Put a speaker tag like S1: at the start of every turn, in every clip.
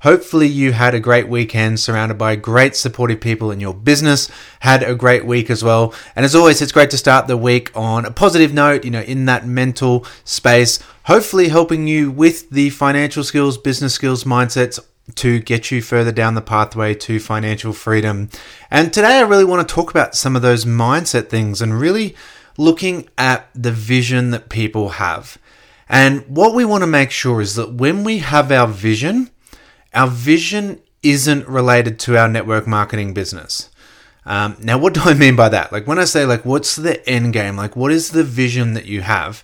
S1: Hopefully, you had a great weekend surrounded by great supportive people in your business, had a great week as well. And as always, it's great to start the week on a positive note, you know, in that mental space, hopefully helping you with the financial skills, business skills, mindsets to get you further down the pathway to financial freedom. And today, I really want to talk about some of those mindset things and really looking at the vision that people have. And what we want to make sure is that when we have our vision, our vision isn't related to our network marketing business. Um, now, what do I mean by that? Like when I say like, what's the end game? Like, what is the vision that you have?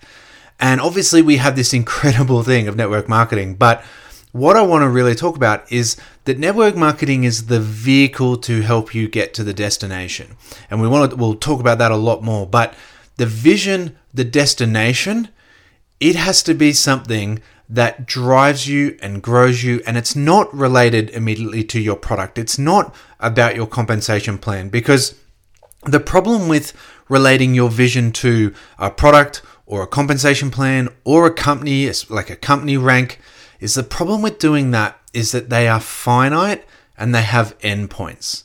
S1: And obviously, we have this incredible thing of network marketing, but what I want to really talk about is that network marketing is the vehicle to help you get to the destination. And we want to, we'll talk about that a lot more, but the vision, the destination, it has to be something that drives you and grows you, and it's not related immediately to your product. It's not about your compensation plan because the problem with relating your vision to a product or a compensation plan or a company, like a company rank, is the problem with doing that is that they are finite and they have endpoints.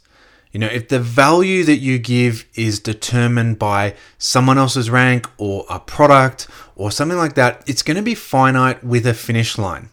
S1: You know, if the value that you give is determined by someone else's rank or a product or something like that, it's going to be finite with a finish line.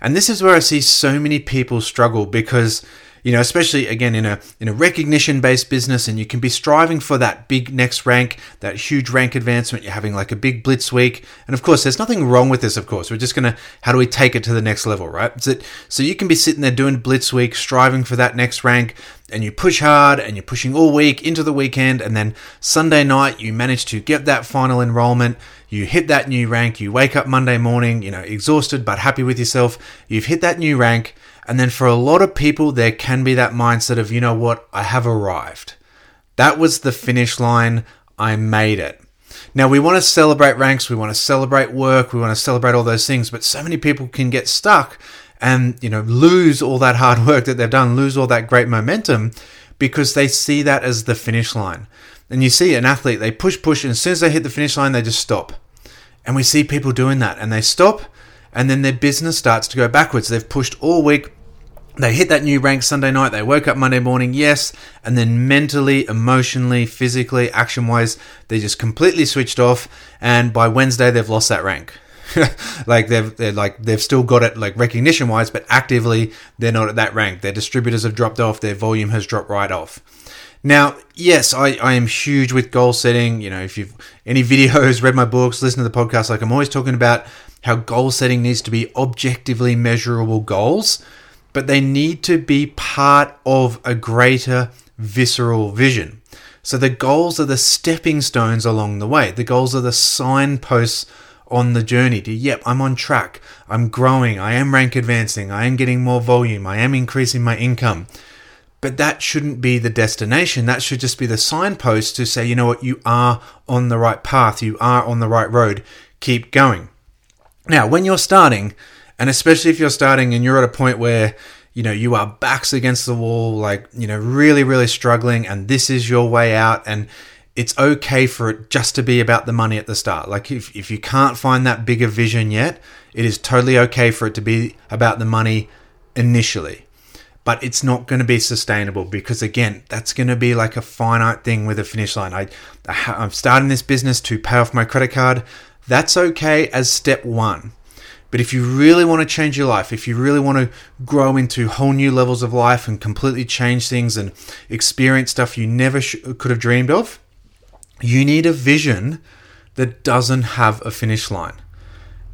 S1: And this is where I see so many people struggle because you know, especially again in a in a recognition based business, and you can be striving for that big next rank, that huge rank advancement. You're having like a big blitz week, and of course, there's nothing wrong with this. Of course, we're just gonna how do we take it to the next level, right? So, so you can be sitting there doing blitz week, striving for that next rank, and you push hard, and you're pushing all week into the weekend, and then Sunday night you manage to get that final enrollment. You hit that new rank. You wake up Monday morning, you know, exhausted but happy with yourself. You've hit that new rank and then for a lot of people, there can be that mindset of, you know what, I have arrived. That was the finish line. I made it. Now, we want to celebrate ranks, we want to celebrate work, we want to celebrate all those things, but so many people can get stuck and, you know, lose all that hard work that they've done, lose all that great momentum because they see that as the finish line. And you see an athlete, they push, push, and as soon as they hit the finish line, they just stop. And we see people doing that and they stop and then their business starts to go backwards. They've pushed all week, they hit that new rank Sunday night. They woke up Monday morning, yes, and then mentally, emotionally, physically, action wise, they just completely switched off. And by Wednesday, they've lost that rank. like they've they're like they've still got it like recognition wise, but actively they're not at that rank. Their distributors have dropped off. Their volume has dropped right off. Now, yes, I, I am huge with goal setting. You know, if you've any videos, read my books, listen to the podcast, like I'm always talking about how goal setting needs to be objectively measurable goals but they need to be part of a greater visceral vision. So the goals are the stepping stones along the way. The goals are the signposts on the journey to, yep, I'm on track. I'm growing. I am rank advancing. I am getting more volume. I am increasing my income. But that shouldn't be the destination. That should just be the signpost to say, you know what, you are on the right path. You are on the right road. Keep going. Now, when you're starting, and especially if you're starting and you're at a point where, you know, you are backs against the wall, like, you know, really, really struggling, and this is your way out. And it's okay for it just to be about the money at the start. Like, if, if you can't find that bigger vision yet, it is totally okay for it to be about the money initially. But it's not going to be sustainable because, again, that's going to be like a finite thing with a finish line. I, I'm starting this business to pay off my credit card. That's okay as step one. But if you really want to change your life, if you really want to grow into whole new levels of life and completely change things and experience stuff you never sh- could have dreamed of, you need a vision that doesn't have a finish line.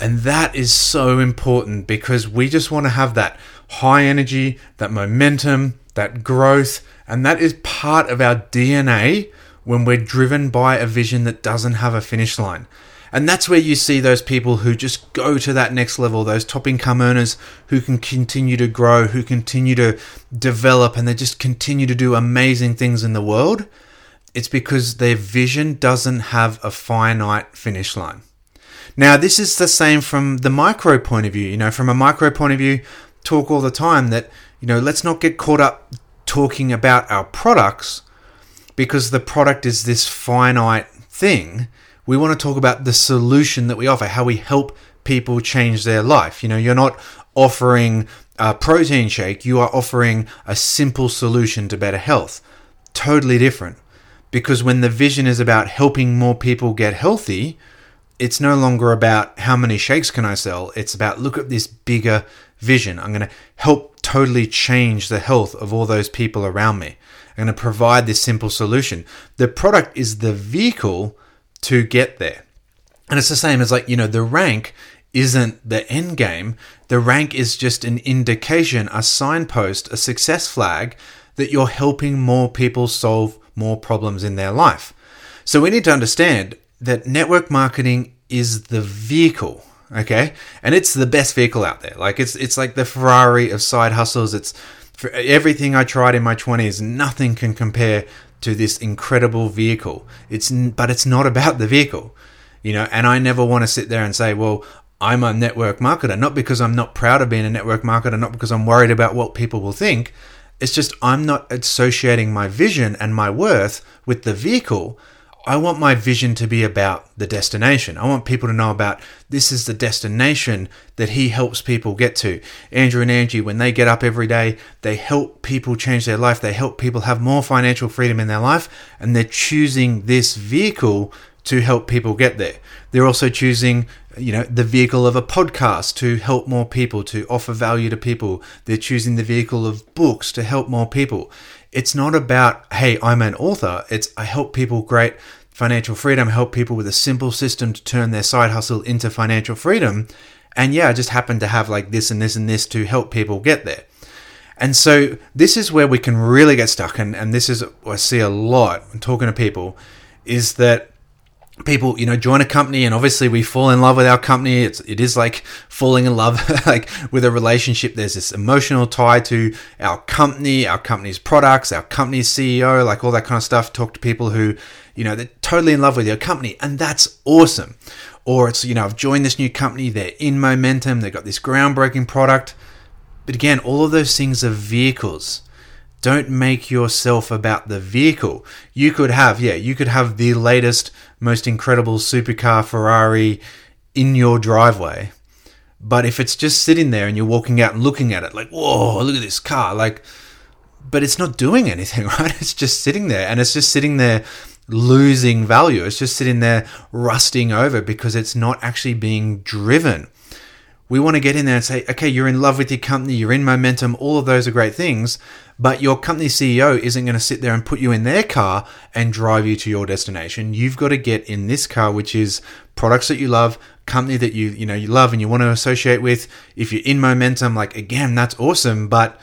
S1: And that is so important because we just want to have that high energy, that momentum, that growth, and that is part of our DNA when we're driven by a vision that doesn't have a finish line. And that's where you see those people who just go to that next level, those top income earners who can continue to grow, who continue to develop, and they just continue to do amazing things in the world. It's because their vision doesn't have a finite finish line. Now, this is the same from the micro point of view. You know, from a micro point of view, talk all the time that, you know, let's not get caught up talking about our products because the product is this finite thing. We want to talk about the solution that we offer, how we help people change their life. You know, you're not offering a protein shake, you are offering a simple solution to better health. Totally different. Because when the vision is about helping more people get healthy, it's no longer about how many shakes can I sell. It's about look at this bigger vision. I'm going to help totally change the health of all those people around me. I'm going to provide this simple solution. The product is the vehicle to get there. And it's the same as like, you know, the rank isn't the end game. The rank is just an indication, a signpost, a success flag that you're helping more people solve more problems in their life. So we need to understand that network marketing is the vehicle okay and it's the best vehicle out there like it's it's like the ferrari of side hustles it's for everything i tried in my 20s nothing can compare to this incredible vehicle. It's but it's not about the vehicle you know and i never want to sit there and say well i'm a network marketer not because i'm not proud of being a network marketer not because i'm worried about what people will think. It's just i'm not associating my vision and my worth with the vehicle I want my vision to be about the destination. I want people to know about this is the destination that he helps people get to. Andrew and Angie, when they get up every day, they help people change their life. They help people have more financial freedom in their life, and they're choosing this vehicle to help people get there. They're also choosing, you know, the vehicle of a podcast to help more people, to offer value to people. They're choosing the vehicle of books to help more people it's not about, hey, I'm an author. It's I help people great financial freedom, help people with a simple system to turn their side hustle into financial freedom. And yeah, I just happen to have like this and this and this to help people get there. And so this is where we can really get stuck. And, and this is, I see a lot when talking to people, is that people you know join a company and obviously we fall in love with our company. It's it is like falling in love like with a relationship. There's this emotional tie to our company our company's products our company's ceo like all that kind of stuff. Talk to people who you know they're totally in love with your company and that's awesome. Or it's you know i've joined this new company they're in momentum they've got this groundbreaking product. But again all of those things are vehicles don't make yourself about the vehicle. You could have, yeah, you could have the latest, most incredible supercar Ferrari in your driveway. But if it's just sitting there and you're walking out and looking at it, like, whoa, look at this car, like, but it's not doing anything, right? It's just sitting there and it's just sitting there losing value. It's just sitting there rusting over because it's not actually being driven. We want to get in there and say, okay, you're in love with your company, you're in momentum, all of those are great things, but your company CEO isn't going to sit there and put you in their car and drive you to your destination. You've got to get in this car, which is products that you love, company that you you know you love and you want to associate with. If you're in momentum, like again, that's awesome, but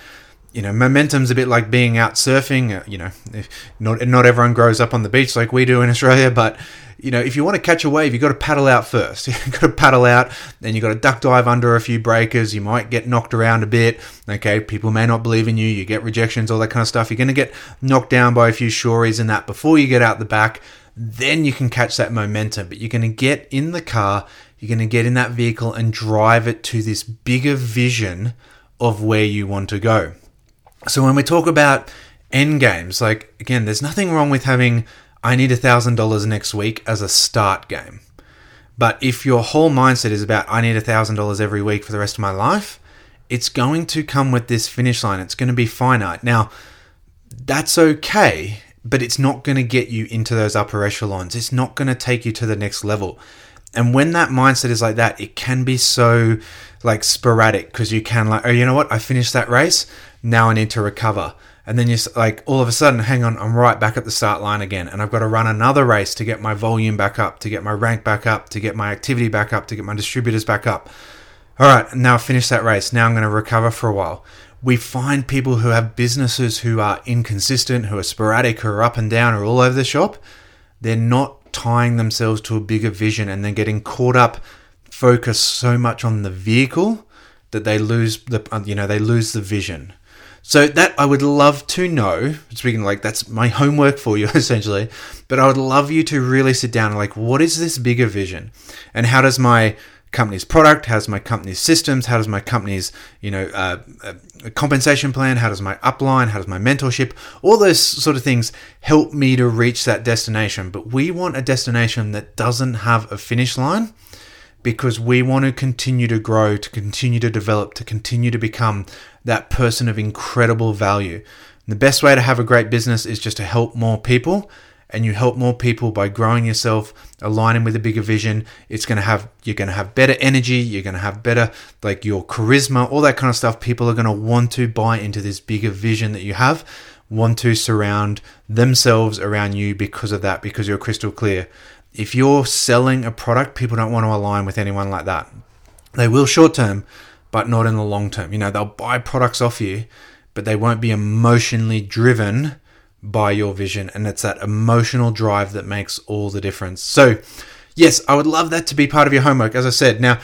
S1: you know, momentum's a bit like being out surfing. Uh, you know, not not everyone grows up on the beach like we do in Australia, but you know, if you want to catch a wave, you've got to paddle out first. You've got to paddle out, then you've got to duck dive under a few breakers. You might get knocked around a bit. Okay, people may not believe in you. You get rejections, all that kind of stuff. You're going to get knocked down by a few shories and that before you get out the back. Then you can catch that momentum. But you're going to get in the car, you're going to get in that vehicle and drive it to this bigger vision of where you want to go. So when we talk about end games, like again, there's nothing wrong with having I need $1,000 next week as a start game. But if your whole mindset is about, I need $1,000 every week for the rest of my life, it's going to come with this finish line. It's going to be finite. Now, that's okay, but it's not going to get you into those upper echelons. It's not going to take you to the next level. And when that mindset is like that, it can be so like sporadic because you can like, oh, you know what? I finished that race. Now I need to recover and then you're like all of a sudden hang on i'm right back at the start line again and i've got to run another race to get my volume back up to get my rank back up to get my activity back up to get my distributors back up. All right now i've finished that race. Now i'm going to recover for a while. We find people who have businesses who are inconsistent who are sporadic who are up and down or all over the shop. They're not tying themselves to a bigger vision and then getting caught up, focused so much on the vehicle that they lose the you know they lose the vision. So that I would love to know. Speaking like that's my homework for you essentially, but I would love you to really sit down and like, what is this bigger vision, and how does my company's product, how does my company's systems, how does my company's you know uh, uh, compensation plan, how does my upline, how does my mentorship, all those sort of things help me to reach that destination. But we want a destination that doesn't have a finish line because we want to continue to grow, to continue to develop, to continue to become that person of incredible value. And the best way to have a great business is just to help more people. And you help more people by growing yourself, aligning with a bigger vision. It's to have, you're going to have better energy. You're going to have better, like your charisma, all that kind of stuff. People are going to want to buy into this bigger vision that you have, want to surround themselves around you because of that, because you're crystal clear if you're selling a product, people don't want to align with anyone like that. They will short term, but not in the long term. You know, they'll buy products off you, but they won't be emotionally driven by your vision. And it's that emotional drive that makes all the difference. So, yes, I would love that to be part of your homework. As I said, now,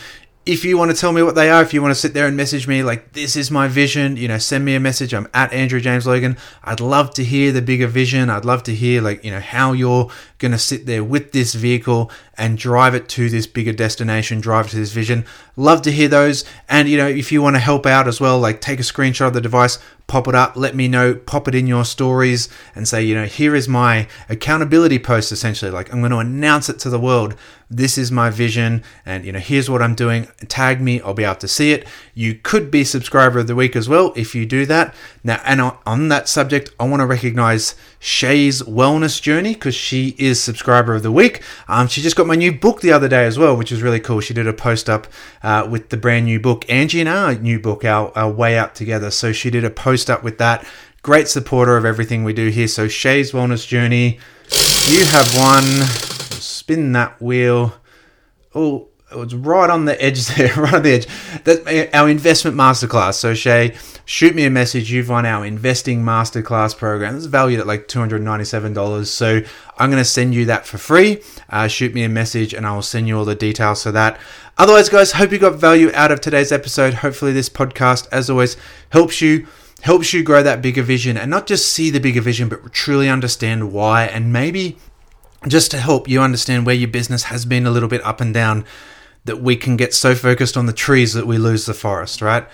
S1: if you want to tell me what they are, if you want to sit there and message me like this is my vision, you know, send me a message. I'm at Andrew James Logan. I'd love to hear the bigger vision. I'd love to hear like, you know, how you're going to sit there with this vehicle and drive it to this bigger destination, drive it to this vision. Love to hear those. And, you know, if you want to help out as well, like take a screenshot of the device, pop it up, let me know, pop it in your stories and say, you know, here is my accountability post essentially. Like I'm going to announce it to the world. This is my vision and, you know, here's what I'm doing. Tag me, I'll be able to see it. You could be subscriber of the week as well if you do that. Now, and on that subject, I want to recognize Shay's wellness journey because she is subscriber of the week. Um, she just got my new book the other day as well, which is really cool. She did a post up uh, with the brand new book, Angie and our new book, our, our Way Out Together. So she did a post up with that. Great supporter of everything we do here. So Shay's wellness journey, you have one. Spin that wheel. Oh, it was right on the edge there, right on the edge. That's our investment masterclass. So Shay, shoot me a message. You've won our investing masterclass program. It's valued at like $297. So I'm going to send you that for free. Uh, shoot me a message and I will send you all the details for that. Otherwise, guys, hope you got value out of today's episode. Hopefully, this podcast, as always, helps you helps you grow that bigger vision and not just see the bigger vision, but truly understand why and maybe just to help you understand where your business has been a little bit up and down that we can get so focused on the trees that we lose the forest, right?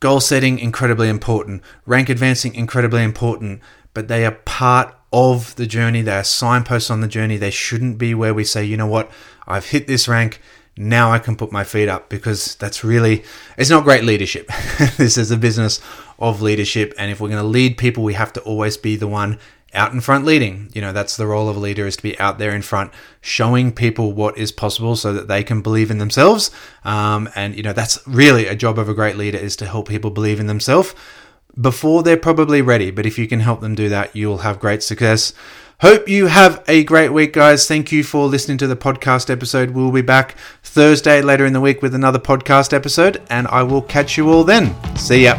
S1: Goal setting, incredibly important. Rank advancing, incredibly important. But they are part of the journey. They are signposts on the journey. They shouldn't be where we say, you know what, I've hit this rank. Now I can put my feet up because that's really, it's not great leadership. this is a business of leadership. And if we're going to lead people, we have to always be the one out in front leading. You know, that's the role of a leader is to be out there in front, showing people what is possible so that they can believe in themselves. Um, and, you know, that's really a job of a great leader is to help people believe in themselves before they're probably ready. But if you can help them do that, you'll have great success. Hope you have a great week, guys. Thank you for listening to the podcast episode. We'll be back Thursday later in the week with another podcast episode, and I will catch you all then. See ya.